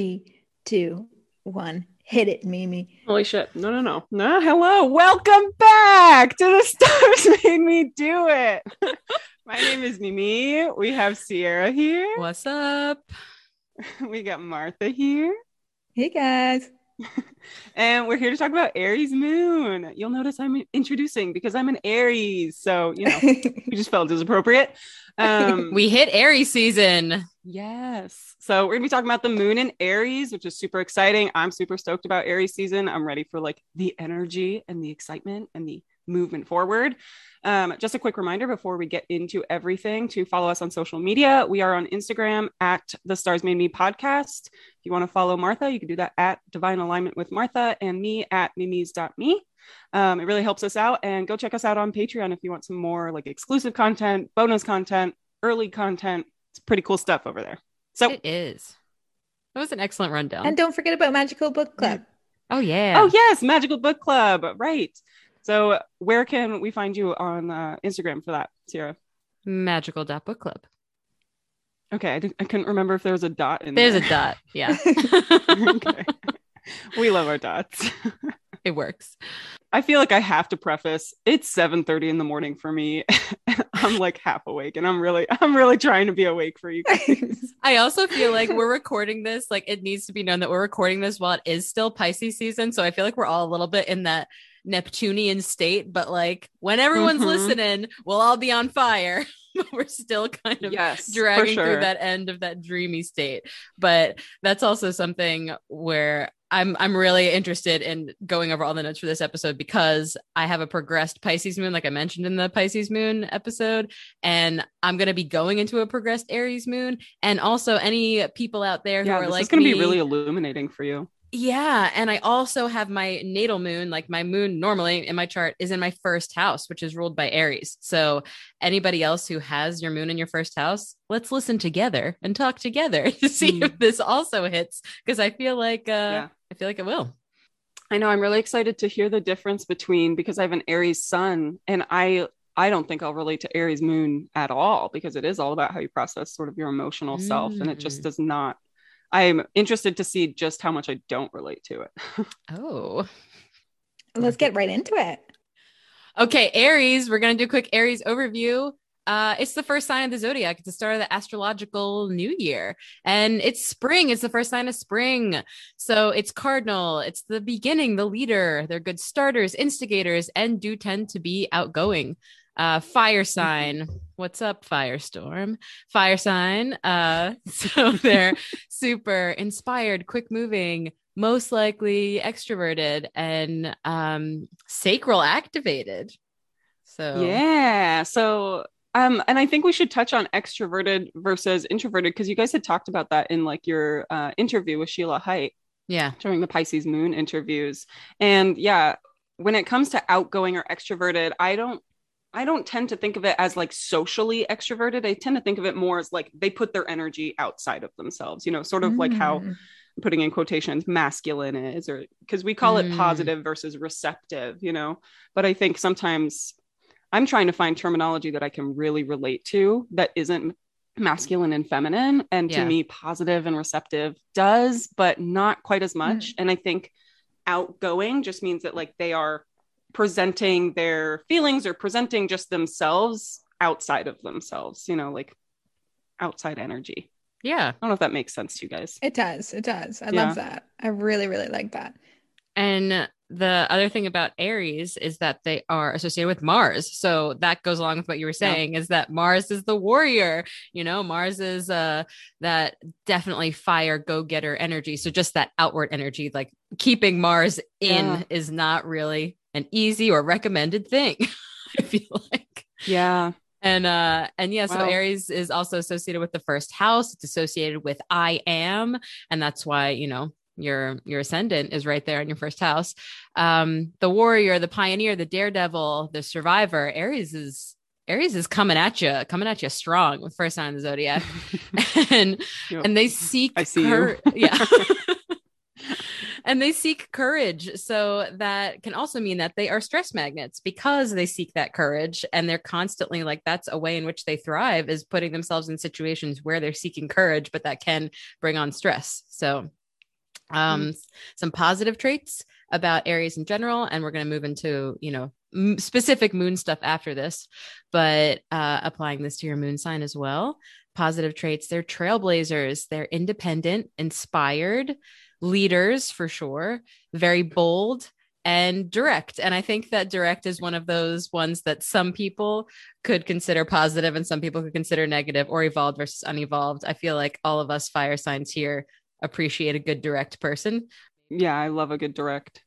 Three, two, one. Hit it, Mimi. Holy shit. No, no, no. No, hello. Welcome back to the Stars Made Me Do It. My name is Mimi. We have Sierra here. What's up? We got Martha here. Hey, guys. And we're here to talk about Aries moon. You'll notice I'm introducing because I'm an Aries. So, you know, we just felt it was appropriate. Um, we hit Aries season. Yes. So we're gonna be talking about the moon in Aries, which is super exciting. I'm super stoked about Aries season. I'm ready for like the energy and the excitement and the movement forward. Um, just a quick reminder before we get into everything to follow us on social media. We are on Instagram at the Stars Made Me podcast. If you want to follow Martha, you can do that at Divine Alignment with Martha and me at mimis.me. Um, it really helps us out. And go check us out on Patreon if you want some more like exclusive content, bonus content, early content. It's pretty cool stuff over there. So it is. That was an excellent rundown. And don't forget about Magical Book Club. Oh yeah. Oh yes, Magical Book Club. Right. So where can we find you on uh, Instagram for that, Sierra? Magical dot book club. Okay, I, didn't, I couldn't remember if there was a dot in there. There's there. a dot. Yeah. okay. We love our dots. it works. I feel like I have to preface it's 7:30 in the morning for me. I'm like half awake and I'm really I'm really trying to be awake for you guys. I also feel like we're recording this like it needs to be known that we're recording this while it is still Pisces season, so I feel like we're all a little bit in that Neptunian state, but like when everyone's Mhm. listening, we'll all be on fire. but we're still kind of yes, dragging sure. through that end of that dreamy state. But that's also something where I'm I'm really interested in going over all the notes for this episode because I have a progressed Pisces moon, like I mentioned in the Pisces moon episode, and I'm gonna be going into a progressed Aries moon. And also any people out there who Yeah, are this like is going to be really illuminating for you. Yeah, and I also have my natal moon, like my moon normally in my chart is in my first house, which is ruled by Aries. So anybody else who has your moon in your first house, let's listen together and talk together to see Hmm. if this also hits because I feel like uh Yeah. I feel like it will. I know I'm really excited to hear the difference between because I have an Aries sun and I I don't think I'll relate to Aries moon at all because it is all about how you process sort of your emotional self and it just Mm. does not I'm interested to see just how much I don't relate to it. Oh. Let's get right into it. Okay, Aries, we're going to do a quick Aries overview. Uh, it's the first sign of the zodiac. It's the start of the astrological new year. And it's spring. It's the first sign of spring. So it's cardinal. It's the beginning, the leader. They're good starters, instigators, and do tend to be outgoing. Uh, fire sign. What's up, Firestorm? Fire sign. Uh, so they're super inspired, quick moving, most likely extroverted, and um, sacral activated. So Yeah. So um and I think we should touch on extroverted versus introverted because you guys had talked about that in like your uh, interview with Sheila Height yeah, during the Pisces moon interviews. And yeah, when it comes to outgoing or extroverted, I don't I don't tend to think of it as like socially extroverted. I tend to think of it more as like they put their energy outside of themselves, you know, sort of like how Mm. putting in quotations masculine is or because we call it Mm. positive versus receptive you know but i think sometimes i'm trying to find terminology that i can really relate to that isn't masculine and feminine and to me positive and receptive does but not quite as much and i think outgoing just means that like they are presenting their feelings or presenting just themselves outside of themselves you know like outside energy yeah. i don't know if that makes sense to you guys It does. It does. I Yeah. love that. I really, really like that. And the other thing about Aries is that they are associated with Mars. So that goes along with what you were Yeah. saying is that Mars is the warrior. You know, Mars is uh that definitely fire go-getter energy. So just that outward energy, like keeping Mars in Yeah. is not really an easy or recommended thing. I feel like. yeah And uh and yeah, so Wow. Aries is also associated with the first house. It's associated with I am, and that's why, you know, your your ascendant is right there in your first house. Um, the warrior, the pioneer, the daredevil, the survivor. Aries is Aries is coming at you, coming at you strong with first sign of the zodiac. and Yep. and they seek I see you. yeah. And they seek courage. So that can also mean that they are stress magnets because they seek that courage and they're constantly like that's a way in which they thrive is putting themselves in situations where they're seeking courage, but that can bring on stress. So um, some positive traits about Aries in general, and we're going to move into you know m- specific moon stuff after this, but uh, applying this to your moon sign as well. Positive traits: they're trailblazers, they're independent, inspired, leaders for sure, very bold and direct. And I think that direct is one of those ones that some people could consider positive and some people could consider negative or evolved versus unevolved. I feel like all of us fire signs here appreciate a good direct person. Yeah, I love a good direct.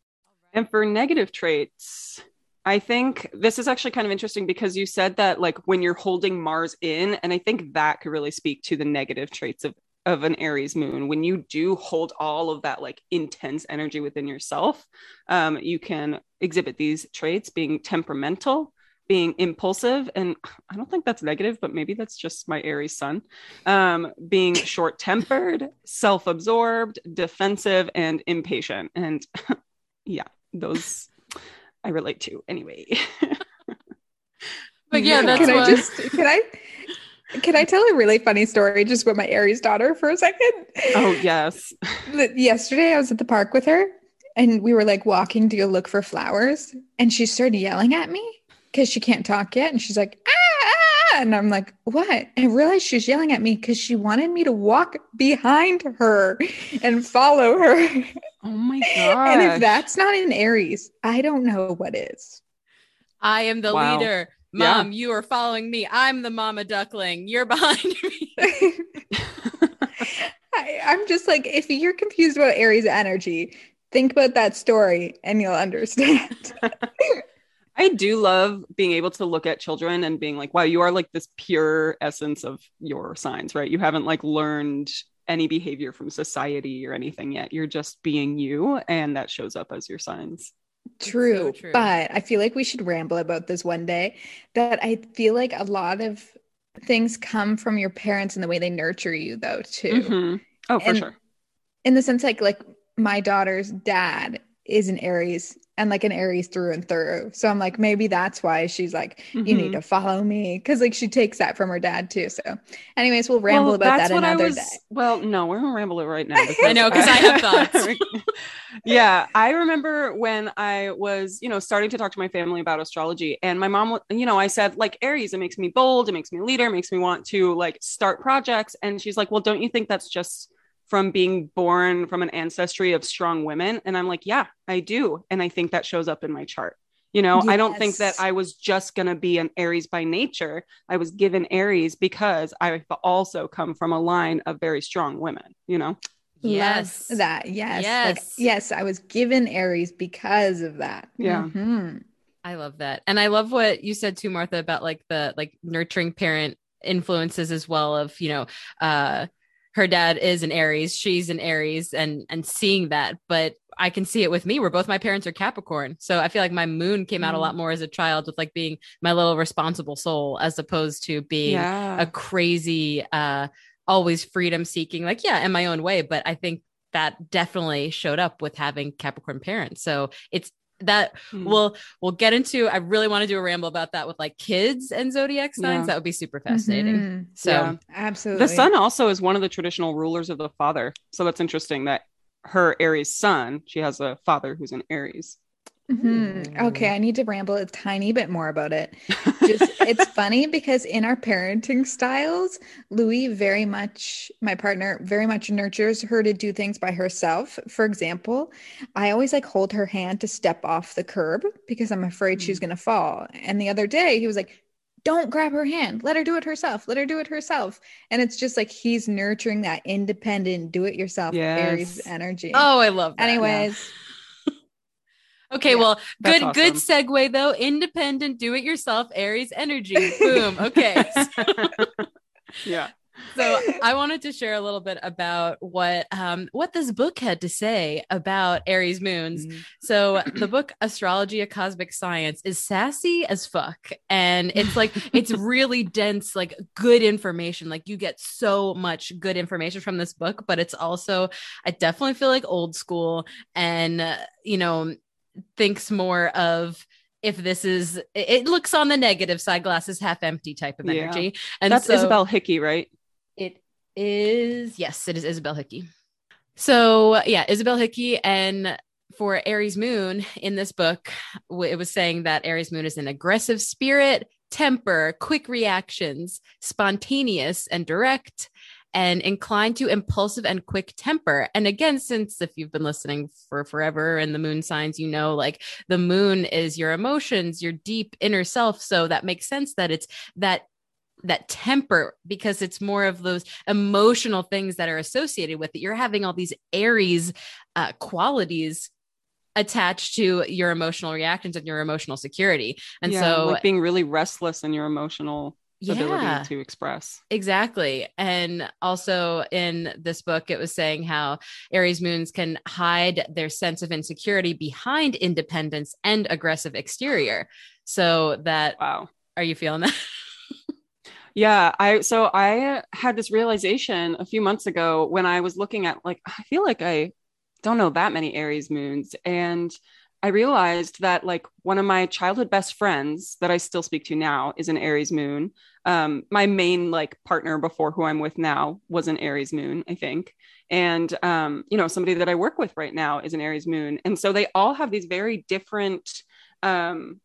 And for negative traits, I think this is actually kind of interesting because you said that like when you're holding Mars in, and I think that could really speak to the negative traits of of an Aries moon. When you do hold all of that like intense energy within yourself, um, you can exhibit these traits being temperamental, being impulsive, and I don't think that's negative, but maybe that's just my Aries sun. Um, being short tempered, self absorbed, defensive, and impatient. And yeah, those I relate to anyway. but yeah, that's can what... I just can I can I tell a really funny story just with my Aries daughter for a second? Oh yes. Yesterday I was at the park with her and we were like walking to go look for flowers and she started yelling at me because she can't talk yet and she's like ah, ah, and I'm like what and I realized she was yelling at me because she wanted me to walk behind her and follow her. Oh my god! and if that's not an Aries, I don't know what is. I am the wow. leader. Mom, yeah. you are following me. I'm the mama duckling. You're behind me. I, I'm just like, if you're confused about Aries energy, think about that story and you'll understand. I do love being able to look at children and being like, wow, you are like this pure essence of your signs, right? You haven't like learned any behavior from society or anything yet. You're just being you, and that shows up as your signs. True, so true, but I feel like we should ramble about this one day. That I feel like a lot of things come from your parents and the way they nurture you, though, too. Mm-hmm. Oh, for and sure. In the sense, like, like my daughter's dad is an Aries and like an Aries through and through. So I'm like, maybe that's why she's like, mm-hmm. you need mm-hmm. to follow me. Cause like she takes that from her dad too. So, anyways, we'll ramble well, about that another was, day. Well, no, we're gonna ramble it right now. I know, because I have thoughts. yeah. I remember when I was, you know, starting to talk to my family about astrology, and my mom, you know, I said, like, Aries, it makes me bold, it makes me a leader, it makes me want to like start projects. And she's like, Well, don't you think that's just from being born from an ancestry of strong women. And i'm like yeah i do. And i think that shows up in my chart. You know yes. i don't think that i was just going to be an aries by nature. I was given aries because i also come from a line of very strong women you know? Yes. Love that. Yes. Yes. like, yes i was given aries because of that. Yeah. Mm-hmm. i love that. And i love what you said too martha about like the like nurturing parent influences as well of you know uh her dad is an Aries, she's an Aries, and and seeing that, but I can see it with me where both my parents are Capricorn. So I feel like my moon came out a lot mm. more as a child with like being my little responsible soul as opposed to being yeah. a crazy uh always freedom seeking like yeah in my own way but I think that definitely showed up with having Capricorn parents. So it's that mm. we'll we'll get into i really want to do a ramble about that with like kids and zodiac signs yeah. that would be super fascinating mm-hmm. so yeah. absolutely the sun also is one of the traditional rulers of the father so that's interesting that her aries sun she has a father who's an aries Mm-hmm. Okay, I need to ramble a tiny bit more about it. Just it's funny because in our parenting styles, Louis very much, my partner, very much nurtures her to do things by herself. For example, I always like hold her hand to step off the curb because I'm afraid mm-hmm. she's mm. gonna fall. And the other day he was like, don't grab her hand. Let her do it herself. Let her do it herself. And it's just like he's nurturing that independent, do it yourself yes. Aries energy. Oh, I love that. Anyways. Yeah Okay, yeah, well, good awesome. good segue though. Independent, do it yourself, Aries energy. Boom. Okay. yeah. So I wanted to share a little bit about what um, what this book had to say about Aries moons. Mm-hmm. So the book Astrology: A Cosmic Science is sassy as fuck, and it's like it's really dense, like good information. Like you get so much good information from this book, but it's also I definitely feel like old school, and uh, you know thinks more of if this is it looks on the negative side glasses half empty type of energy. Yeah. and that's so, isabel hickey right? It is yes it is isabel hickey. So yeah, Isabel Hickey and for Aries moon in this book, it was saying that Aries moon is an aggressive spirit, temper, quick reactions, spontaneous and direct, and inclined to impulsive and quick temper. And again, since if you've been listening for forever and the moon signs, you know, like the moon is your emotions, your deep inner self. So that makes sense that it's that that temper because it's more of those emotional things that are associated with it. You're having all these Aries uh, qualities attached to your emotional reactions and your emotional security. And yeah, so, like being really restless in your emotional yeah, ability to express. Exactly. And also in this book, it was saying how Aries moons can hide their sense of insecurity behind independence and aggressive exterior. So that, wow. Are you feeling that? yeah. I, so I had this realization a few months ago when I was looking at, like, I feel like I don't know that many Aries moons. And I realized that like one of my childhood best friends that I still speak to now is an Aries moon. Um, my main like partner before who I'm with now was an Aries moon, I think. And um, you know, somebody that I work with right now is an Aries moon. And so they all have these very different um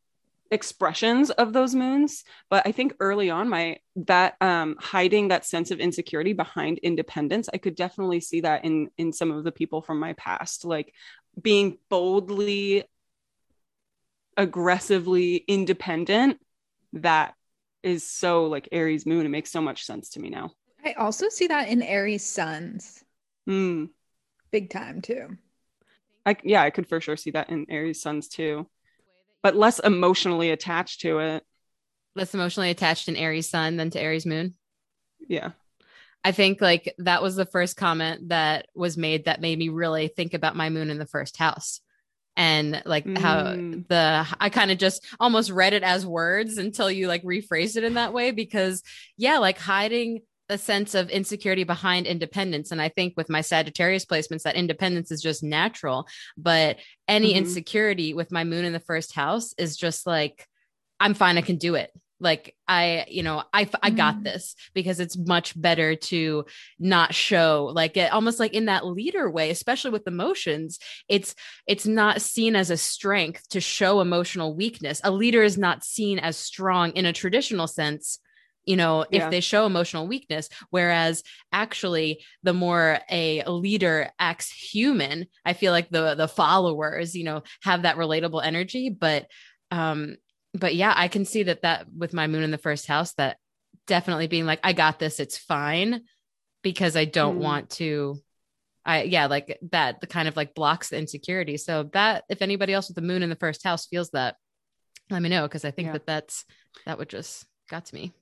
expressions of those moons but i think early on my that um hiding that sense of insecurity behind independence i could definitely see that in in some of the people from my past like being boldly aggressively independent that is so like aries moon it makes so much sense to me now i also see that in aries suns mm. big time too i yeah i could for sure see that in aries suns too but less emotionally attached to it. Less emotionally attached in Aries Sun than to Aries Moon. Yeah. I think like that was the first comment that was made that made me really think about my moon in the first house. And like mm. how the I kind of just almost read it as words until you like rephrased it in that way because yeah, like hiding a sense of insecurity behind independence. And I think with my Sagittarius placements, that independence is just natural. But any mm-hmm. insecurity with my moon in the first house is just like, I'm fine, I can do it. Like I, you know, I, I got mm. this because it's much better to not show like it almost like in that leader way, especially with emotions. It's, it's not seen as a strength to show emotional weakness. A leader is not seen as strong in a traditional sense you know if they show emotional weakness whereas actually the more a leader acts human i feel like the the followers you know have that relatable energy but um but yeah i can see that that with my moon in the first house that definitely being like i got this it's fine because i don't mm. want to I yeah, like that the kind of like blocks the insecurity. So that if anybody else with the moon in the first house feels that, let me know because I think yeah. that that's that would just got to me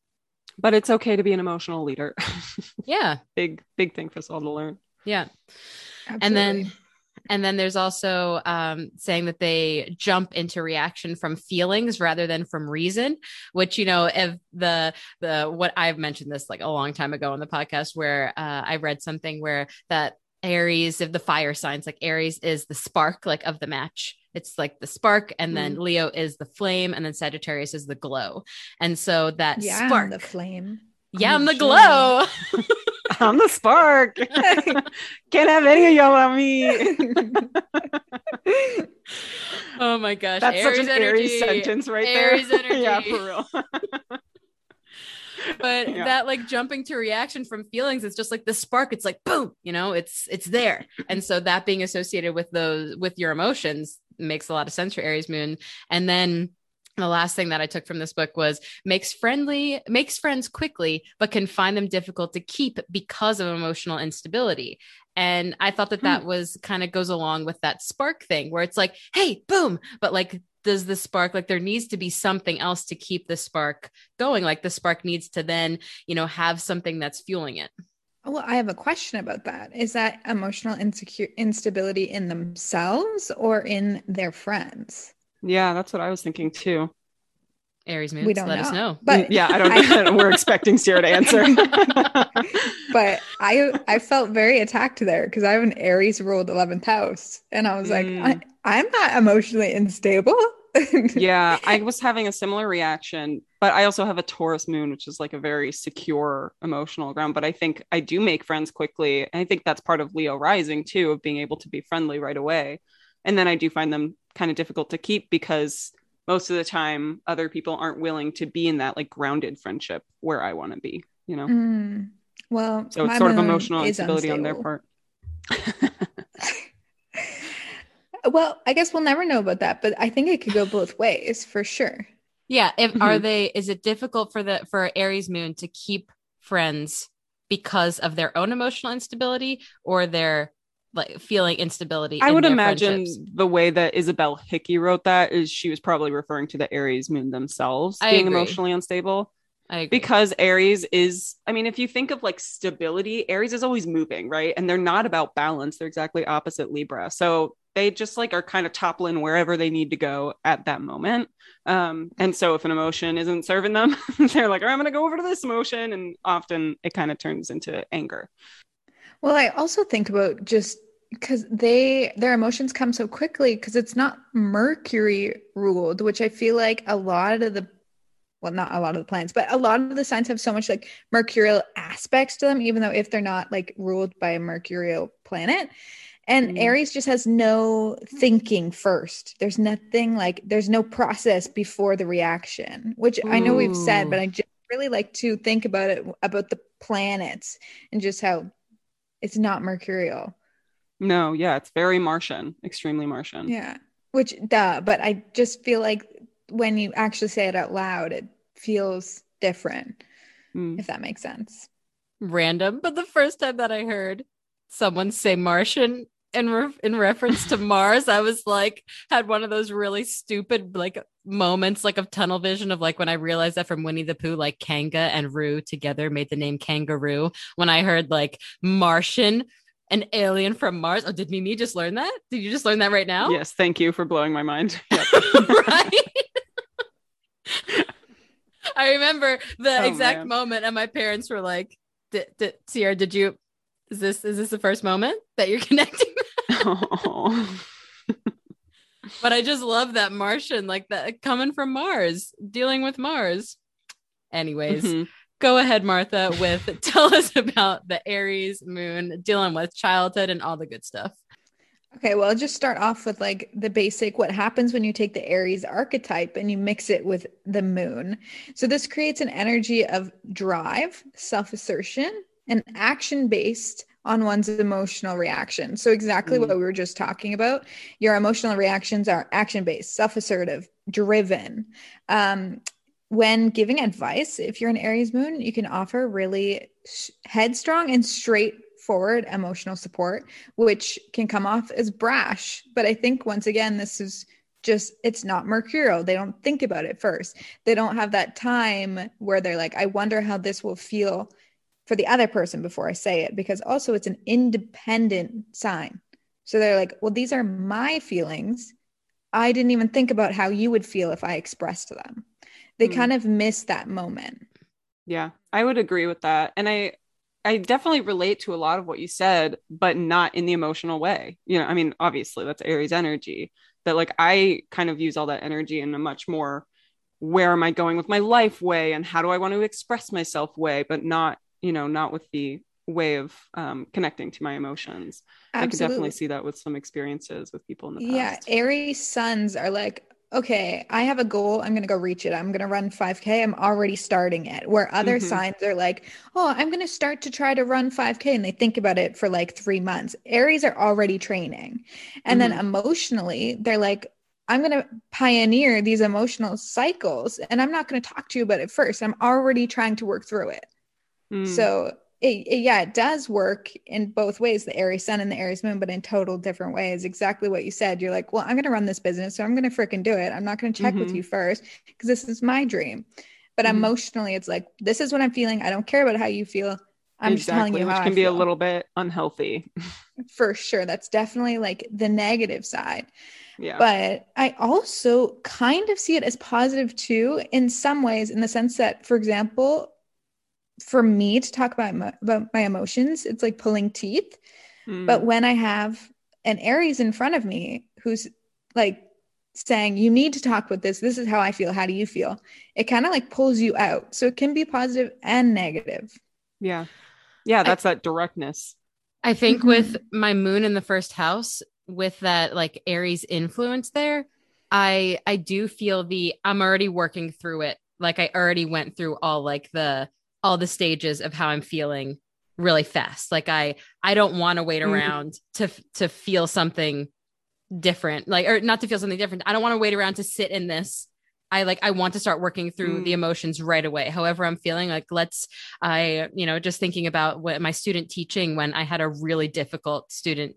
but it's okay to be an emotional leader. yeah. big, big thing for us all to learn. Yeah. Absolutely. And then and then there's also um, saying that they jump into reaction from feelings rather than from reason, which you know, if the the what I've mentioned this like a long time ago on the podcast, where uh, I read something where that Aries of the fire signs, like Aries is the spark like of the match. It's like the spark, and then mm. Leo is the flame, and then Sagittarius is the glow. And so that yeah, spark, the flame. Yeah, I'm the glow. I'm the spark. Can't have any of y'all on me. oh my gosh. That's Aries such an energy. Sentence right Aries there. Energy. yeah, for real but yeah. that like jumping to reaction from feelings it's just like the spark it's like boom you know it's it's there and so that being associated with those with your emotions makes a lot of sense for aries moon and then the last thing that I took from this book was makes friendly makes friends quickly but can find them difficult to keep because of emotional instability. And I thought that hmm. that was kind of goes along with that spark thing where it's like, hey, boom, but like does the spark like there needs to be something else to keep the spark going. Like the spark needs to then you know have something that's fueling it. Well i have a question about that. Is that emotional insecure instability in themselves or in their friends yeah that's what i was thinking too Aries moon. We don't let know. us know. But yeah, I don't know. We're expecting Sierra to answer. but I I felt very attacked there because I have an Aries ruled 11th house. And I was mm. like, I, I'm not emotionally unstable. yeah, I was having a similar reaction but I also have a Taurus moon, which is like a very secure emotional ground. But I think I do make friends quickly. And I think that's part of Leo rising too, of being able to be friendly right away. And then I do find them kind of difficult to keep because most of the time other people aren't willing to be in that like grounded friendship where I want to be, you know? Mm. Well, so it's sort of emotional instability on their part. well, I guess we'll never know about that, but I think it could go both ways for sure. Yeah. If mm-hmm. are they is it difficult for the for Aries moon to keep friends because of their own emotional instability or their like feeling instability? I would imagine the way that Isabel Hickey wrote that is she was probably referring to the Aries moon themselves I being agree. emotionally unstable. I Because Aries is, I mean, if you think of like stability, Aries is always moving, right? And they're not about balance. They're exactly opposite Libra. So they just like are kind of toppling wherever they need to go at that moment. Um, and so if an emotion isn't serving them, they're like, I'm going to go over to this emotion. And often it kind of turns into anger. Well, I also think about just because they their emotions come so quickly because it's not mercury ruled which i feel like a lot of the well not a lot of the planets but a lot of the signs have so much like mercurial aspects to them even though if they're not like ruled by a mercurial planet and mm. Aries just has no thinking first. There's nothing like there's no process before the reaction, which Ooh. I know we've said, but I just really like to think about it about the planets and just how it's not mercurial. No, yeah, it's very Martian, extremely Martian. Yeah. Which duh, but I just feel like when you actually say it out loud, it feels different. Mm. If that makes sense. Random, but the first time that I heard someone say Martian in re- in reference to Mars, I was like had one of those really stupid like moments like of tunnel vision of like when I realized that from Winnie the Pooh, like Kanga and Roo together made the name kangaroo. When I heard like Martian, an alien from Mars. Oh, did Mimi just learn that? Did you just learn that right now? Yes, thank you for blowing my mind. right. I remember the oh, exact man. moment, and my parents were like, "Sierra, did you? Is this is this the first moment that you're connecting?" oh. but I just love that Martian, like that coming from Mars, dealing with Mars. Anyways, mm-hmm. Go ahead, Martha, with tell us about the Aries moon, dealing with childhood and all the good stuff. Okay, well, I'll just start off with like the basic what happens when you take the Aries archetype and you mix it with the moon. So, this creates an energy of drive, self assertion, and action based on one's emotional reaction. So, exactly mm. what we were just talking about. Your emotional reactions are action based, self assertive, driven. Um, when giving advice, if you're an Aries moon, you can offer really headstrong and straightforward emotional support, which can come off as brash. But I think once again, this is just it's not mercurial they don't think about it first they don't have that time where they're like i wonder how this will feel for the other person before I say it because also it's an independent sign. So they're like, well, these are my feelings. I didn't even think about how you would feel if I expressed them. They mm. kind of miss that moment. Yeah, I would agree with that. And I I definitely relate to a lot of what you said, but not in the emotional way. You know, I mean, obviously that's Aries energy. That like I kind of use all that energy in a much more where am I going with my life way and how do I want to express myself way, but not you know, not with the way of um, connecting to my emotions. Absolutely. I could definitely see that with some experiences with people in the past. Yeah, Aries suns are like, okay, I have a goal. I'm going to go reach it. I'm going to run 5K. I'm already starting it. Where other mm-hmm. signs are like, oh, I'm going to start to try to run 5K. And they think about it for like three months. Aries are already training. And mm-hmm. then emotionally, they're like, I'm going to pioneer these emotional cycles and I'm not going to talk to you about it first. I'm already trying to work through it. Mm. So it, it, yeah, it does work in both ways, the Aries sun and the Aries moon, but in total different ways. Exactly what you said. You're like, well, I'm going to run this business, so I'm going to freaking do it. I'm not going to check mm-hmm. with you first because this is my dream. But mm-hmm. emotionally, it's like, this is what I'm feeling. I don't care about how you feel. I'm exactly, just telling you which how can I be feel. a little bit unhealthy. For sure. That's definitely like the negative side. Yeah. But I also kind of see it as positive too, in some ways, in the sense that, for example, for me to talk about my, about my emotions, it's like pulling teeth. Mm. But when I have an Aries in front of me who's like saying, you need to talk with this. This is how I feel. How do you feel? It kind of like pulls you out. So it can be positive and negative. Yeah. Yeah. That's I, that directness. I think mm-hmm. with my moon in the first house, with that like Aries influence there, I I do feel the I'm already working through it. Like I already went through all like the all the stages of how I'm feeling really fast. Like I I don't want to wait mm-hmm. around to to feel something different. Like or not to feel something different. I don't want to wait around to sit in this. I like I want to start working through mm. the emotions right away. However I'm feeling like let's I you know just thinking about what my student teaching when I had a really difficult student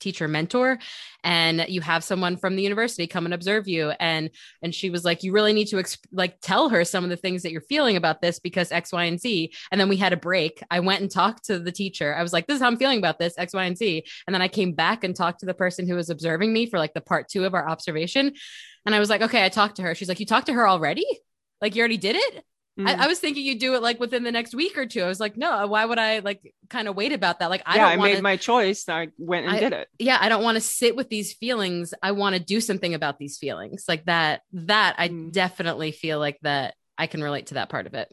teacher mentor and you have someone from the university come and observe you. And and she was like you really need to exp- like tell her some of the things that you're feeling about this because x y and z. And then we had a break. I went and talked to the teacher. I was like this is how i'm feeling about this x y and z. And then i came back and talked to the person who was observing me for like the part two of our observation. And i was like okay i talked to her. She's like you talked to her already? Like you already did it Mm. I, I, was thinking you'd do it like within the next week or two. I was like, no, why would I like kind of wait about that? Like, I yeah, I wanna, made my choice. I went and I, did it. Yeah, I don't want to sit with these feelings. I want to do something about these feelings. Like that. That I mm. definitely feel like that. I can relate to that part of it.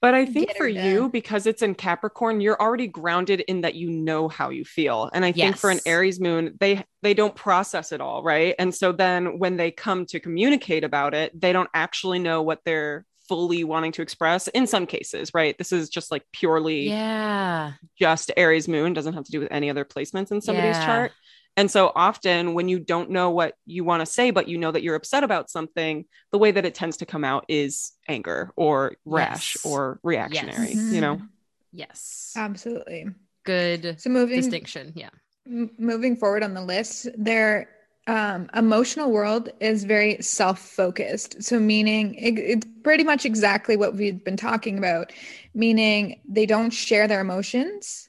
But I think for you, because it's in Capricorn, you're already grounded in that you know how you feel. And I think for an Aries moon, they they don't process it all, right? And so then when they come to communicate about it, they don't actually know what they're fully wanting to express in some cases, right? This is just like purely yeah, just Aries moon, doesn't have to do with any other placements in somebody's yeah. chart. And so often when you don't know what you want to say, but you know that you're upset about something, the way that it tends to come out is anger or rash yes. or reactionary, yes. you know? Mm-hmm. Yes. Absolutely. Good so moving, distinction. Yeah. M- moving forward on the list, there um, emotional world is very self-focused so meaning it, it's pretty much exactly what we've been talking about meaning they don't share their emotions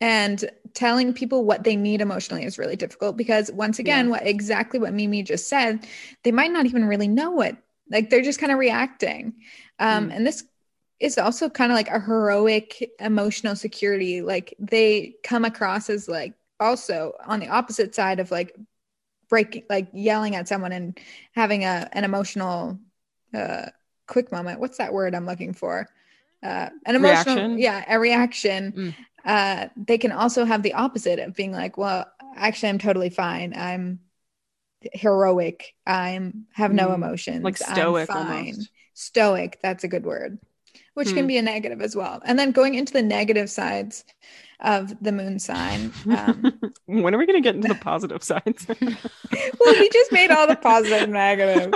and telling people what they need emotionally is really difficult because once again yeah. what exactly what mimi just said they might not even really know it like they're just kind of reacting um, mm. and this is also kind of like a heroic emotional security like they come across as like also on the opposite side of like breaking like yelling at someone and having a an emotional uh quick moment what's that word i'm looking for uh an emotional reaction. yeah a reaction mm. uh they can also have the opposite of being like well actually i'm totally fine i'm heroic i'm have no mm. emotions like stoic almost. stoic that's a good word which can hmm. be a negative as well and then going into the negative sides of the moon sign. Um, when are we going to get into the positive sides? well, we just made all the positive and negative.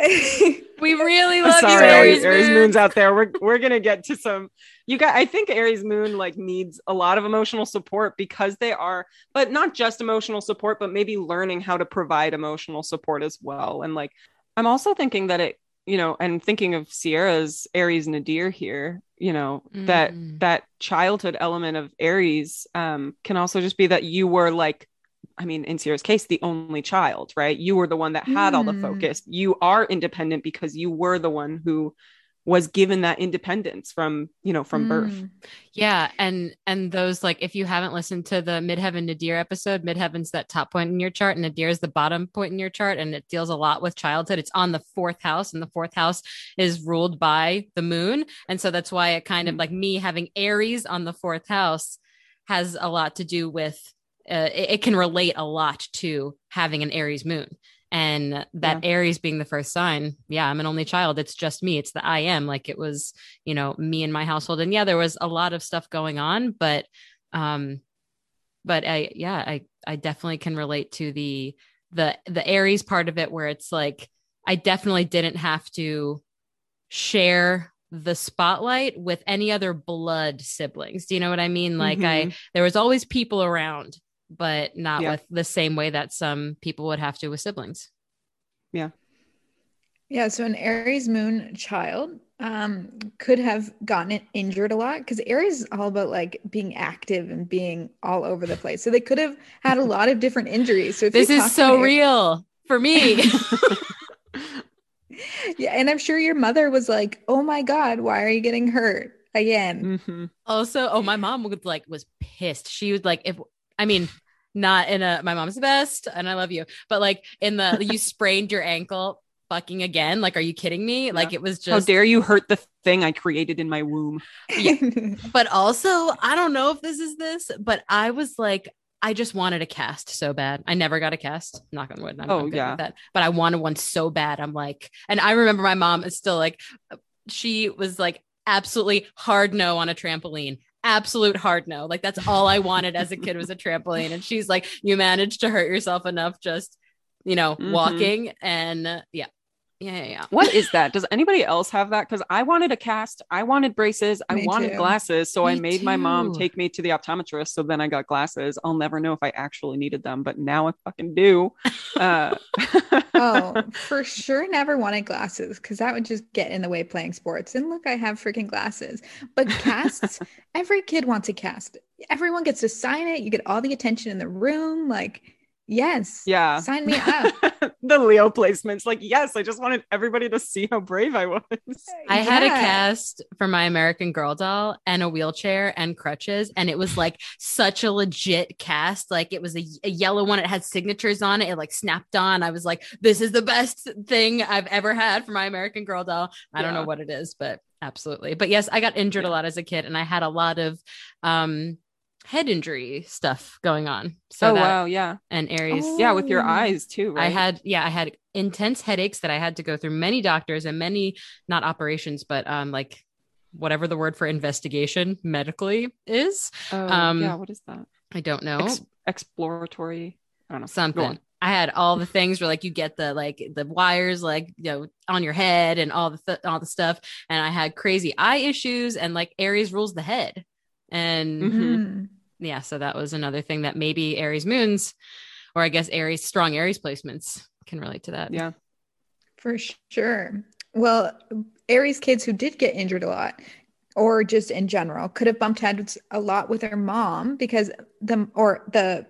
we really love Sorry, you, Aries, Aries moon. moons out there. We're we're gonna get to some. You got. I think Aries moon like needs a lot of emotional support because they are, but not just emotional support, but maybe learning how to provide emotional support as well. And like, I'm also thinking that it you know, and thinking of Sierra's Aries Nadir here, you know, mm. that that childhood element of Aries um, can also just be that you were like, I mean, in Sierra's case, the only child, right? You were the one that had mm. all the mm. focus. You are independent because you were the one who was given that independence from you know from mm. birth yeah and and those like if you haven't listened to the midheaven nadir episode midheaven's that top point in your chart and nadir is the bottom point in your chart and it deals a lot with childhood it's on the fourth house and the fourth house is ruled by the moon and so that's why it kind of mm. like me having aries on the fourth house has a lot to do with uh, it, it can relate a lot to having an aries moon and that yeah. aries being the first sign yeah i'm an only child. It's just me. It's the i am. Like it was you know me and my household. And yeah there was a lot of stuff going on but um but i yeah i i definitely can relate to the the the aries part of it where it's like i definitely didn't have to share the spotlight with any other blood siblings. Do you know what i mean? Like mm-hmm. i there was always people around but not yeah. with the same way that some people would have to with siblings. Yeah. Yeah. So an Aries moon child um, could have gotten it injured a lot because Aries is all about like being active and being all over the place. So they could have had a lot of different injuries. So this is so real for me. yeah. And I'm sure your mother was like, oh my God, why are you getting hurt? again. Mm-hmm. Also, oh, my mom would like was pissed. She was like, if I mean, not in a my mom's the best and I love you, but like in the you sprained your ankle fucking again. Like, are you kidding me? Yeah. Like, it was just. How dare you hurt the thing I created in my womb? Yeah. but also, I don't know if this is this, but I was like, I just wanted a cast so bad. I never got a cast. Knock on wood. I'm, oh, yeah. that. But I wanted one so bad. I'm like, and I remember my mom is still like, she was like, absolutely hard no on a trampoline absolute hard no. Like that's all I wanted as a kid was a trampoline. And she's like, you managed to hurt yourself enough just, you know, mm-hmm. walking. And yeah, yeah, yeah, yeah. What is that? Does anybody else have that? Because I wanted a cast, I wanted braces, I wanted too. glasses. So me I made too. my mom take me to the optometrist. So then I got glasses. I'll never know if I actually needed them, but now I fucking do. Uh- oh, for sure, never wanted glasses because that would just get in the way playing sports. And look, I have freaking glasses. But casts, every kid wants a cast. Everyone gets to sign it. You get all the attention in the room. Like, Yes. Yeah. Sign me up. the Leo placements. Like, yes, I just wanted everybody to see how brave I was. I yeah. had a cast for my American Girl doll and a wheelchair and crutches. And it was like such a legit cast. Like it was a, a yellow one. It had signatures on it. It like snapped on. I was like, this is the best thing I've ever had for my American Girl doll. I yeah. don't know what it is, but absolutely. But yes, I got injured yeah. a lot as a kid and I had a lot of um head injury stuff going on. So oh that, wow, yeah. And Aries. Oh. Yeah, with your eyes too, right? I had yeah, I had intense headaches that I had to go through many doctors and many not operations, but um like whatever the word for investigation medically is. Oh, um yeah, what is that? I don't know. Ex- exploratory. I don't know. Something. I had all the things where like you get the like the wires like you know on your head and all the th- all the stuff and I had crazy eye issues and like Aries rules the head and mm-hmm. yeah, so that was another thing that maybe Aries moons, or I guess Aries strong Aries placements can relate to that. Yeah, for sure. Well, Aries kids who did get injured a lot, or just in general, could have bumped heads a lot with their mom because the or the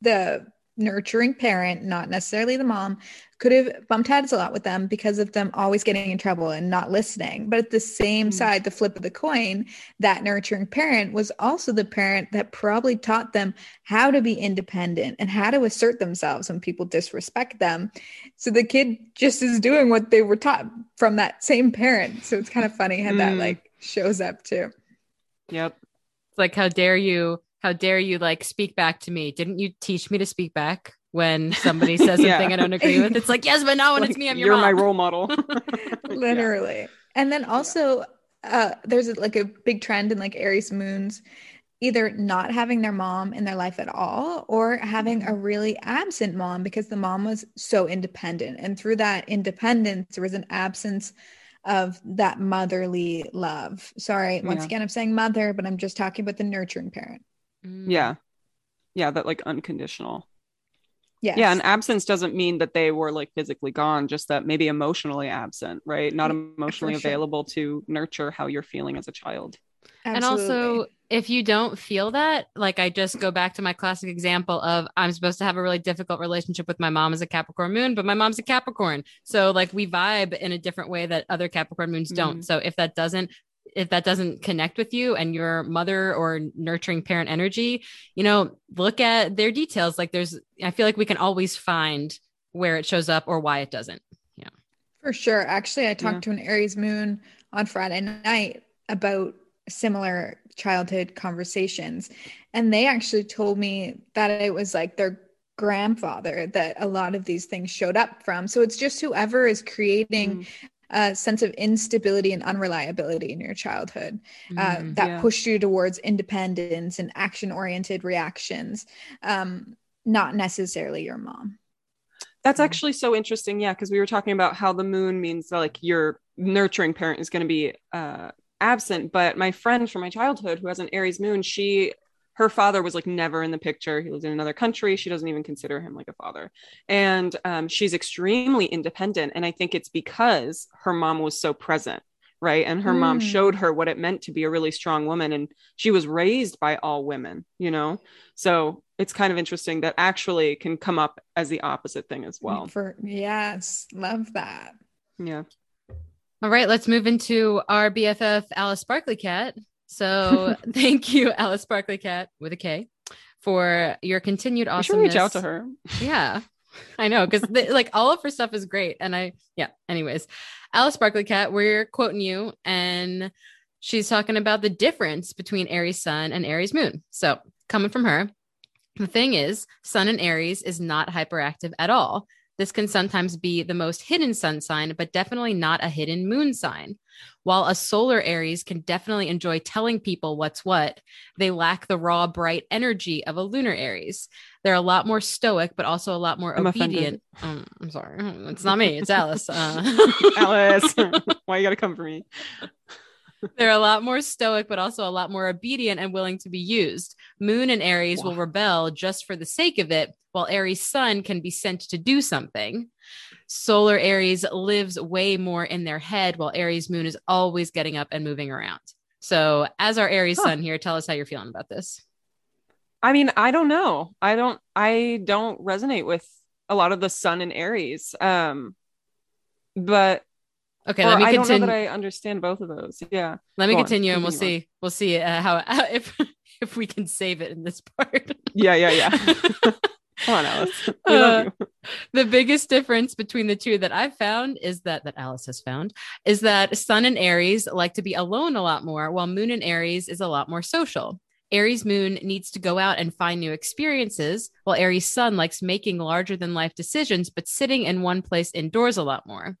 the nurturing parent, not necessarily the mom, could have bumped heads a lot with them because of them always getting in trouble and not listening. But at the same mm. side, the flip of the coin, that nurturing parent was also the parent that probably taught them how to be independent and how to assert themselves when people disrespect them. So the kid just is doing what they were taught from that same parent. So it's kind of funny how mm. that like shows up too. Yep. It's like, how dare you how dare you like speak back to me? Didn't you teach me to speak back when somebody says something yeah. I don't agree with? It's like, yes, but no, when like, it's me. I'm your You're mom. my role model. Literally. Yeah. And then also, uh, there's like a big trend in like Aries moons either not having their mom in their life at all or having a really absent mom because the mom was so independent. And through that independence, there was an absence of that motherly love. Sorry, once yeah. again, I'm saying mother, but I'm just talking about the nurturing parent. Mm. Yeah. Yeah, that like unconditional. Yes. Yeah, and absence doesn't mean that they were like physically gone, just that maybe emotionally absent, right? Not emotionally sure. available to nurture how you're feeling as a child. Absolutely. And also, if you don't feel that, like I just go back to my classic example of I'm supposed to have a really difficult relationship with my mom as a Capricorn moon, but my mom's a Capricorn. So, like, we vibe in a different way that other Capricorn moons don't. Mm-hmm. So, if that doesn't if that doesn't connect with you and your mother or nurturing parent energy, you know, look at their details. Like there's, I feel like we can always find where it shows up or why it doesn't. Yeah. For sure. Actually, I talked yeah. to an Aries moon on Friday night about similar childhood conversations. And they actually told me that it was like their grandfather that a lot of these things showed up from. So it's just whoever is creating mm a sense of instability and unreliability in your childhood uh, mm, that yeah. pushed you towards independence and action oriented reactions, um, not necessarily your mom. That's actually so interesting. Yeah. Cause we were talking about how the moon means like your nurturing parent is going to be uh, absent. But my friend from my childhood who has an Aries moon, she her father was like never in the picture. He lives in another country. She doesn't even consider him like a father. And um, she's extremely independent. And I think it's because her mom was so present, right? And her mm. mom showed her what it meant to be a really strong woman. And she was raised by all women, you know? So it's kind of interesting that actually can come up as the opposite thing as well. For yes, love that. Yeah. All right, let's move into our BFF Alice Sparkly Kat. So thank you, Alice Sparkly Kat with a K, for your continued You awesomeness. should reach out to her. Yeah. I know because like all of her stuff is great. And I, yeah, anyways, Alice Sparkly Kat, we're quoting you and she's talking about the difference between Aries Sun and Aries Moon. So coming from her, the thing is, Sun in Aries is not hyperactive at all. This can sometimes be the most hidden sun sign, but definitely not a hidden moon sign. While a solar Aries can definitely enjoy telling people what's what, they lack the raw, bright energy of a lunar Aries. They're a lot more stoic, but also a lot more I'm obedient. Um, I'm sorry, it's not me, it's Alice. Uh, Alice, why you gotta come for me? They're a lot more stoic, but also a lot more obedient and willing to be used. Moon and Aries will rebel just for the sake of it, while Aries Sun can be sent to do something. Solar Aries lives way more in their head, while Aries Moon is always getting up and moving around. So, as our Aries Huh. Sun here, tell us how you're feeling about this. I mean, I don't know. I don't I don't resonate with a lot of the sun and Aries. Um but Okay, or let me continue. I don't know that I understand both of those. Yeah. let me continue, and we'll see. We'll see uh, how, how if if we can save it in this part. Yeah, yeah, yeah. Come on, Alice. You. the biggest difference between the two that I've found is that that Alice has found is that Sun and Aries like to be alone a lot more, while Moon and Aries is a lot more social. Aries Moon needs to go out and find new experiences, while Aries Sun likes making larger than life decisions, but sitting in one place indoors a lot more.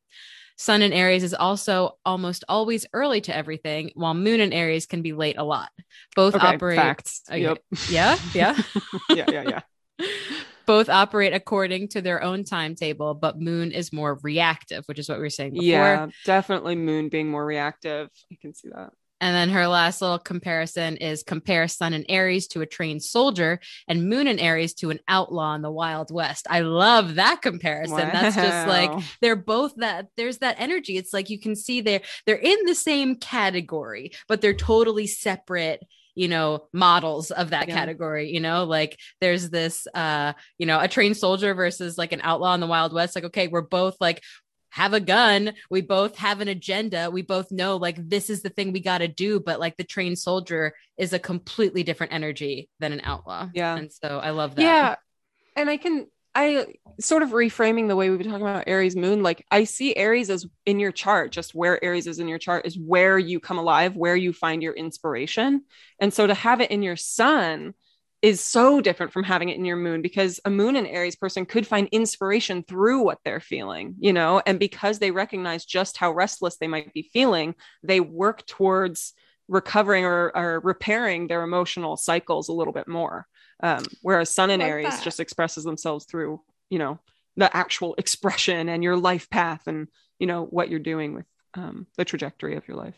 Sun in Aries is also almost always early to everything, while Moon in Aries can be late a lot. Both Okay, operate. facts. Okay. Yep. Yeah, yeah. Yeah, yeah, yeah. both operate according to their own timetable, but Moon is more reactive, which is what we were saying before. Yeah, definitely Moon being more reactive. I can see that. And then her last little comparison is compare Sun and Aries to a trained soldier and Moon and Aries to an outlaw in the Wild West. I love that comparison. That's just like they're both that there's that energy. It's like you can see they're they're in the same category, but they're totally separate you know models of that Yeah. category you know like there's this uh you know a trained soldier versus like an outlaw in the wild west like okay we're both like have a gun we both have an agenda we both know like this is the thing we got to do but like the trained soldier is a completely different energy than an outlaw Yeah. and so i love that Yeah. And I can I sort of reframing the way we've been talking about Aries moon, like I see Aries as in your chart, just where Aries is in your chart is where you come alive, where you find your inspiration. And so to have it in your sun is so different from having it in your moon because a moon and Aries person could find inspiration through what they're feeling, you know, and because they recognize just how restless they might be feeling, they work towards recovering or, or repairing their emotional cycles a little bit more. Um, whereas Sun and Like Aries that. just expresses themselves through, you know, the actual expression and your life path and, you know, what you're doing with um, the trajectory of your life.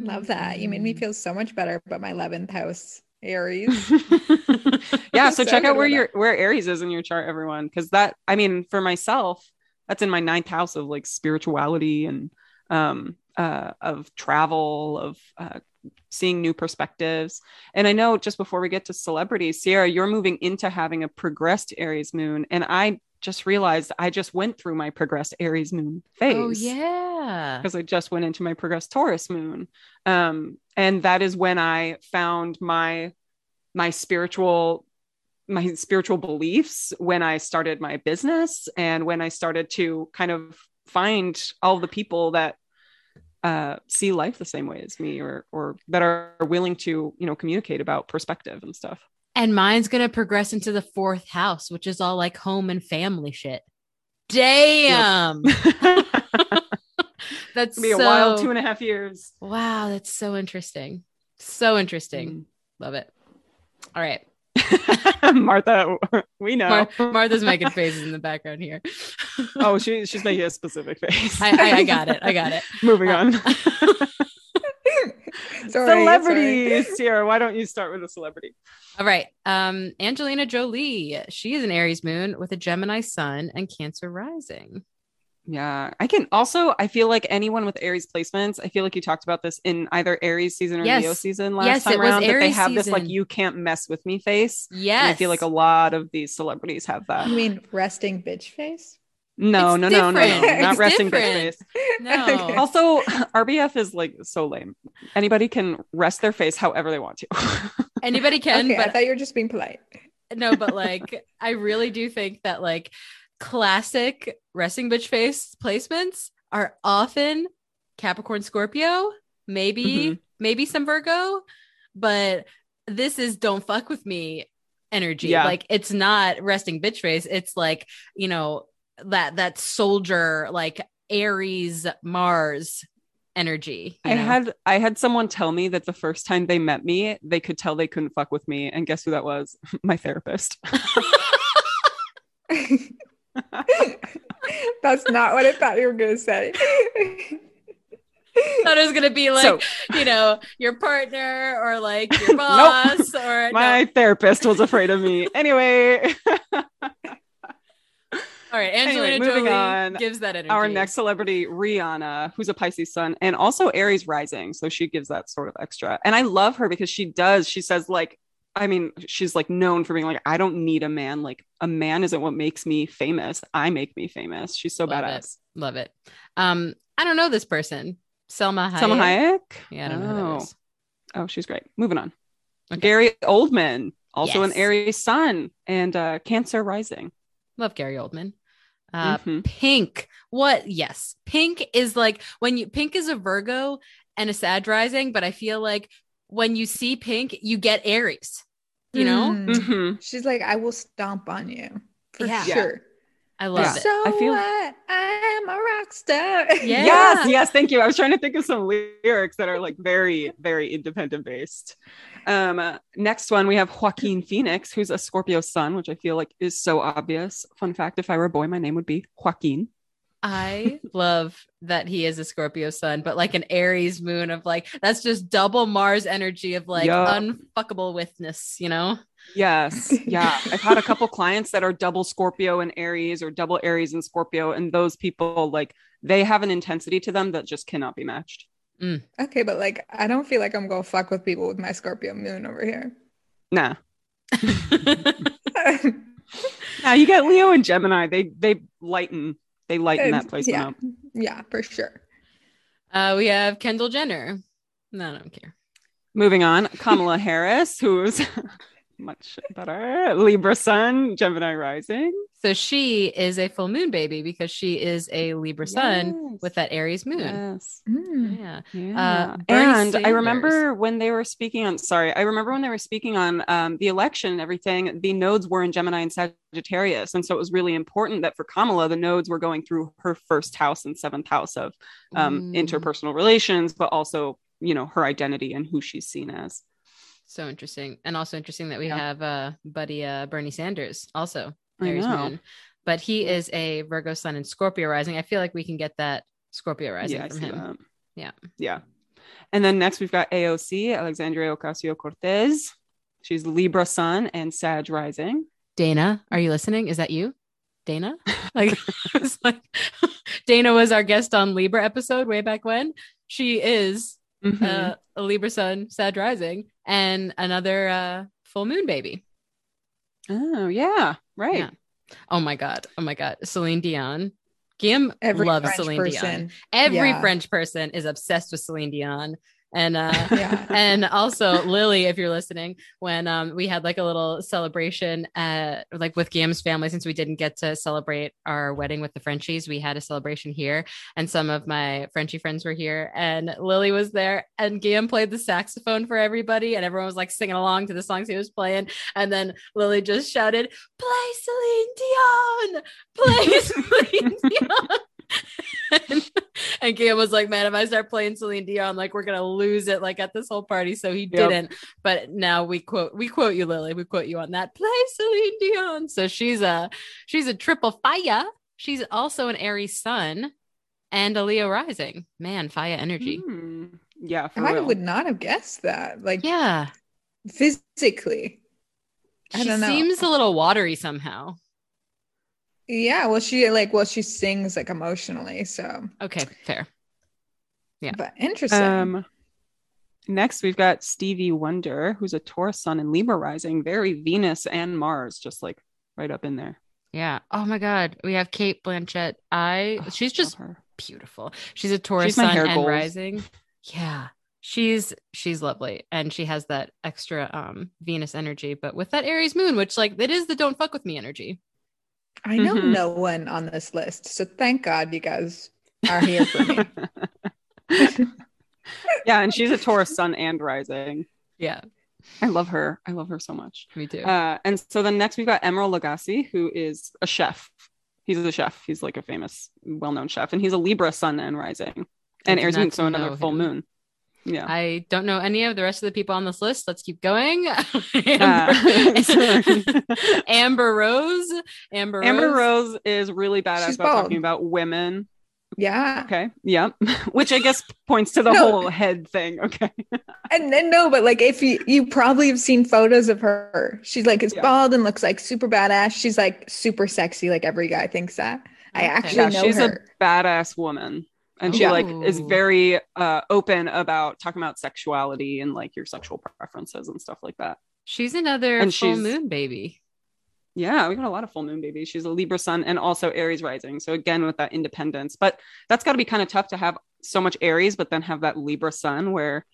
Love that. You made Mm. me feel so much better about my 11th house, Aries. yeah. So So check out where your where Aries is in your chart, everyone. Cause that, I mean, for myself, that's in my ninth house of like spirituality and um uh of travel, of uh seeing new perspectives. And I know just before we get to celebrities, Sierra, you're moving into having a progressed Aries moon. And I just realized I just went through my progressed Aries moon phase oh yeah because I just went into my progressed Taurus moon. Um, and that is when I found my my spiritual my spiritual beliefs when I started my business and when I started to kind of find all the people that uh, see life the same way as me or or that are willing to you know communicate about perspective and stuff. And mine's gonna progress into the fourth house which is all like home and family shit damn that's It'll be a so- wild two and a half years. Wow, that's so interesting. So interesting. Mm. Love it. All right. Martha, we know. Mar- Martha's making faces in the background here. oh, she, she's making a specific face. I, I, I got it. I got it. Moving Uh, on. Sorry, Celebrities, Sierra. Why don't you start with a celebrity? All right. Um, Angelina Jolie. She is an Aries moon with a Gemini sun and Cancer rising. Yeah, I can also. I feel like anyone with Aries placements. I feel like you talked about this in either Aries season or Yes. Leo season last Yes, time around. That they Aries have this like "you can't mess with me" face. Yes. And I feel like a lot of these celebrities have that. You mean resting bitch face? No, It's no, no, no, no, not It's resting bitch face. No. Okay. Also, RBF is like so lame. Anybody can rest their face however they want to. Anybody can, okay, I but thought you were just being polite. no, but like I really do think that like classic resting bitch face placements are often Capricorn Scorpio, maybe Mhm. maybe some Virgo, but this is don't fuck with me energy. Yeah. Like it's not resting bitch face. It's like, you know, that that soldier like Aries Mars energy. you I know? had I had someone tell me that the first time they met me, they could tell they couldn't fuck with me, and guess who that was? My therapist. That's not what I thought you were gonna say. thought it was gonna be like, So- you know, your partner or like your boss or no. My therapist was afraid of me. Anyway, All right, Angelina Anyway, moving Jolie on. gives that energy. our next celebrity, Rihanna, who's a Pisces sun and also Aries rising, so she gives that sort of extra. And I love her because she does. She says like. I mean, she's like known for being like, I don't need a man. Like, a man isn't what makes me famous. I make me famous. She's so Love it. badass. Love it. Um, I don't know this person. Salma Hayek. Salma Hayek? Yeah, I don't know who that Oh. Oh, she's great. Moving on. Okay. Gary Oldman, also an Aries sun and uh, Cancer rising. Love Gary Oldman. Uh, Mhm. Pink. What? Yes. Pink is like when you Pink is a Virgo and a Sag rising, but I feel like when you see Pink, you get Aries. You know, Mm. Mhm. She's like, I will stomp on you for Yeah. Yeah. sure. I love Yeah. it. So I feel- what? I am a rock star. Yeah. Yes, yes, thank you. I was trying to think of some lyrics that are like very, very independent based. Um, uh, next one we have Joaquin Phoenix, who's a Scorpio sun, which I feel like is so obvious. Fun fact: if I were a boy, my name would be Joaquin. I love that he is a Scorpio sun, but like an Aries moon of like that's just double Mars energy of like Yup. unfuckable withness, you know? Yes, yeah. I've had a couple clients that are double Scorpio and Aries, or double Aries and Scorpio, and those people like they have an intensity to them that just cannot be matched. Mm. Okay, but like, I don't feel like I'm gonna fuck with people with my Scorpio moon over here. Nah, nah. You get Leo and Gemini. They they lighten. They lighten that place yeah, up. yeah, for sure. uh, we have Kendall Jenner. No, I don't care. Moving on, Kamala Harris, who's much better. Libra Sun, Gemini Rising. So she is a full moon baby because she is a Libra sun Yes. with that Aries moon. Yes. Mm. Yeah. Yeah. Bernie and I remember when they were speaking on, sorry, I remember when they were speaking on um, the election and everything, the nodes were in Gemini and Sagittarius. And so it was really important that for Kamala, the nodes were going through her first house and seventh house of um, Mm, interpersonal relations, but also, you know, her identity and who she's seen as. So interesting. And also interesting that we Yeah. have uh buddy uh Bernie Sanders also Aries moon. But he is a Virgo sun and Scorpio rising. I feel like we can get that Scorpio rising yeah, from him. that. Yeah. Yeah. And then next we've got AOC, Alexandria Ocasio Cortez. She's Libra Sun and Sag Rising. Dana, are you listening? Is that you? Dana? Like, like Dana was our guest on Libra episode way back when. She is Mhm. uh, a Libra sun, Sag rising, and another uh, full moon baby. oh, yeah. Right. Yeah. Oh my god! Oh my god! Celine Dion. Guillaume Every loves French Celine Dion. Every Yeah. French person is obsessed with Celine Dion. And uh Yeah. and also Lily, if you're listening, when um we had like a little celebration at like with Guillaume's family, since we didn't get to celebrate our wedding with the Frenchies, we had a celebration here, and some of my Frenchie friends were here, and Lily was there, and Guillaume played the saxophone for everybody, and everyone was like singing along to the songs he was playing, and then Lily just shouted, "Play Celine Dion, play Celine Dion." and, and Guillaume was like, "Man, if I start playing Celine Dion, like we're gonna lose it, like at this whole party." So he Yep. didn't. But now we quote, we quote you, Lily. We quote you on that. Play Celine Dion. So she's a she's a triple fire. She's also an Aries sun and a Leo rising. Man, fire energy. Hmm. Yeah, for I real. would not have guessed that. Like Yeah, physically. I she don't know. seems a little watery somehow. Yeah, well, she like well, she sings like emotionally, so Okay, fair. Yeah. but interesting. Um, next, we've got Stevie Wonder, who's a Taurus Sun and Libra rising, very Venus and Mars, just like right up in there. Yeah. Oh my God, we have Cate Blanchett. I Oh, she's just her. beautiful. She's a Taurus She's sun and goals. rising. Yeah. she's she's lovely and she has that extra um venus energy but with that aries moon which like it is the don't fuck with me energy I know Mhm. no one on this list, so thank God you guys are here for me. yeah, and she's a Taurus sun and rising. yeah I love her. I love her so much. me too Uh, and so then next we've got Emeril Lagasse, who is a chef. He's a chef. He's like a famous, well-known chef, and he's a Libra sun and rising, I and do Aries moon, so another know full him. moon. Yeah. I don't know any of the rest of the people on this list. Let's keep going. Uh, Amber, Amber Rose. Amber Rose. Amber Rose is really badass She's about bald. talking about women. Yeah. Okay. Yeah. Which I guess points to the No. whole head thing. Okay. And then no, but like if you you probably have seen photos of her. She's like is Yeah. bald and looks like super badass. She's like super sexy, like every guy thinks that. I actually Yeah, know she's her. a badass woman. And she Yeah. like is very uh open about talking about sexuality and like your sexual preferences and stuff like that. She's another And full she's- moon baby. Yeah, we got a lot of full moon babies. She's a Libra sun and also Aries rising. So again, with that independence, but that's got to be kind of tough to have so much Aries, but then have that Libra sun where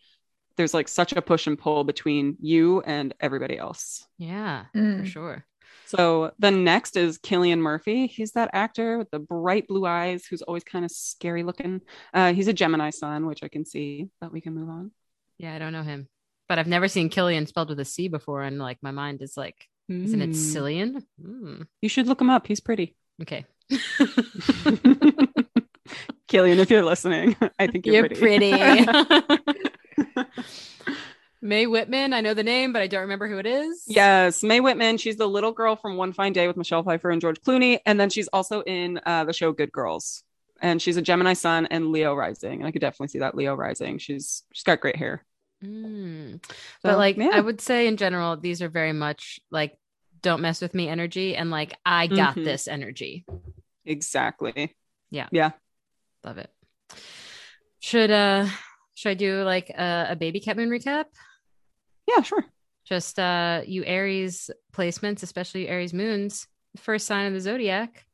there's like such a push and pull between you and everybody else. Yeah, for Mm. sure. So the next is Cillian Murphy. He's that actor with the bright blue eyes who's always kind of scary looking. Uh, he's a Gemini sun, which I can see, but we can move on. Yeah, I don't know him, but I've never seen Killian spelled with a C before, and like my mind is like, isn't it Mm. Cillian? Mm, You should look him up. He's pretty. Okay, Cillian, if you're listening, I think you're, you're pretty. Mae Whitman, I know the name, but I don't remember who it is. Yes, Mae Whitman. She's the little girl from One Fine Day with Michelle Pfeiffer and George Clooney, and then she's also in uh, the show Good Girls. And she's a Gemini Sun and Leo Rising, and I could definitely see that Leo Rising. She's she's got great hair. Mm. So, but like yeah. I would say in general, these are very much like don't mess with me energy and like I got Mhm. this energy. exactly. Yeah. Yeah. Love it. Should uh should I do like a, a baby cat moon recap? Yeah, sure. Just uh you Aries placements, especially Aries moons, first sign of the zodiac.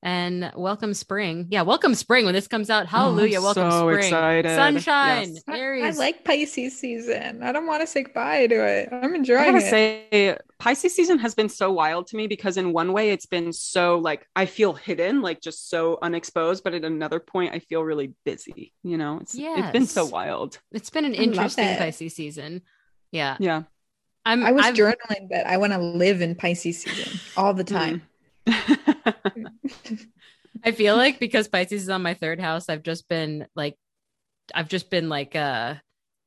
And welcome spring. Yeah, welcome spring when this comes out. Hallelujah. Oh, welcome so spring. excited. Sunshine. Yes. I, I like Pisces season. I don't want to say goodbye to it. I'm enjoying I enjoying gotta it. say, Pisces season has been so wild to me because in one way it's been so like I feel hidden, like just so unexposed, but at another point I feel really busy. You know, it's it's been so wild. it's been an interesting it. Pisces season. Yeah. Yeah. I'm I was I've- journaling but I want to live in Pisces season all the time. Mm. I feel like because Pisces is on my third house, I've just been like, I've just been like uh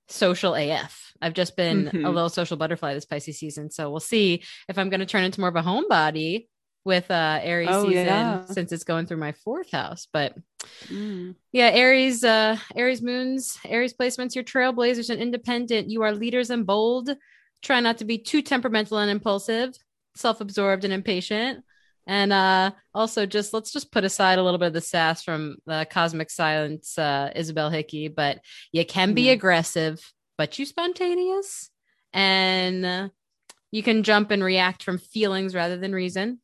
social AF. I've just been a Mhm. little social butterfly this Pisces season. So we'll see if I'm going to turn into more of a homebody with uh Aries Oh, season yeah. since it's going through my fourth house. But Mm. yeah, Aries, uh Aries moons, Aries placements, you're trailblazers and independent. You are leaders and bold. Try not to be too temperamental and impulsive, self-absorbed and impatient. And uh also just let's just put aside a little bit of the sass from the Cosmic Science uh Isabel Hickey, but you can be Yeah. aggressive, but you spontaneous and uh, you can jump and react from feelings rather than reason.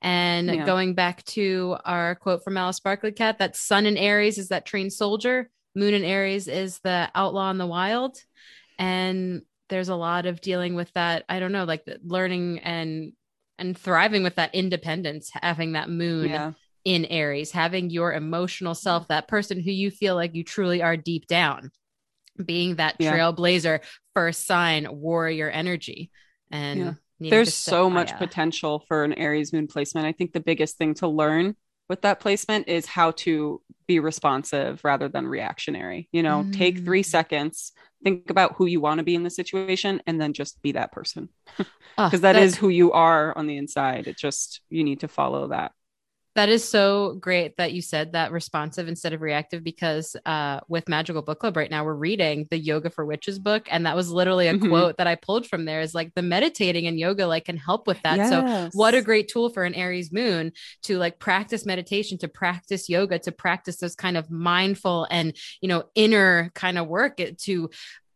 And Yeah. going back to our quote from Alice Sparkly Kat, that sun in Aries is that trained soldier, moon in Aries is the outlaw in the wild. And there's a lot of dealing with that. I don't know, like the learning and and thriving with that independence, having that moon Yeah. in Aries, having your emotional self, that person who you feel like you truly are deep down, being that Yeah. trailblazer, first sign, warrior energy. And Yeah. needing to There's so much potential for an Aries moon placement. I think the biggest thing to learn with that placement is how to be responsive rather than reactionary. You know, take three Mm. seconds, think about who you want to be in the situation, and then just be that person. Oh, Because that is who you are on the inside. It just, you need to follow that. That is so great that you said that responsive instead of reactive because uh, with Magical Book Club right now, we're reading the Yoga for Witches book. And that was literally a Mhm. quote that I pulled from there is like the meditating and yoga like can help with that. So what a great tool for an Aries moon to like practice meditation, to practice yoga, to practice those kind of mindful and, you know, inner kind of work to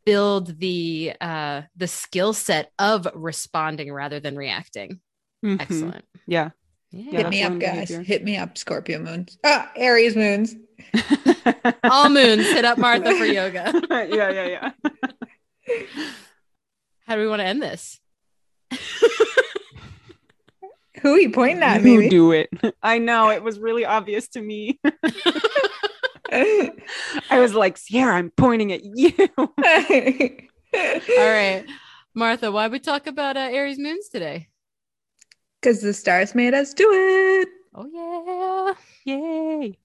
build the uh the skill set of responding rather than reacting. Mhm. Excellent. Yeah. Yeah. Hit me up, guys. behavior. Hit me up, Scorpio moons. Ah, Aries moons. All moons hit up Martha for yoga. yeah, yeah, yeah. How do we want to end this? Who are you pointing at? you Maybe. do it. I know it was really obvious to me. I was like, Sierra, I'm pointing at you. All right. Martha, why we talk about uh, Aries moons today? Because the stars made us do it. Oh, yeah. Yay.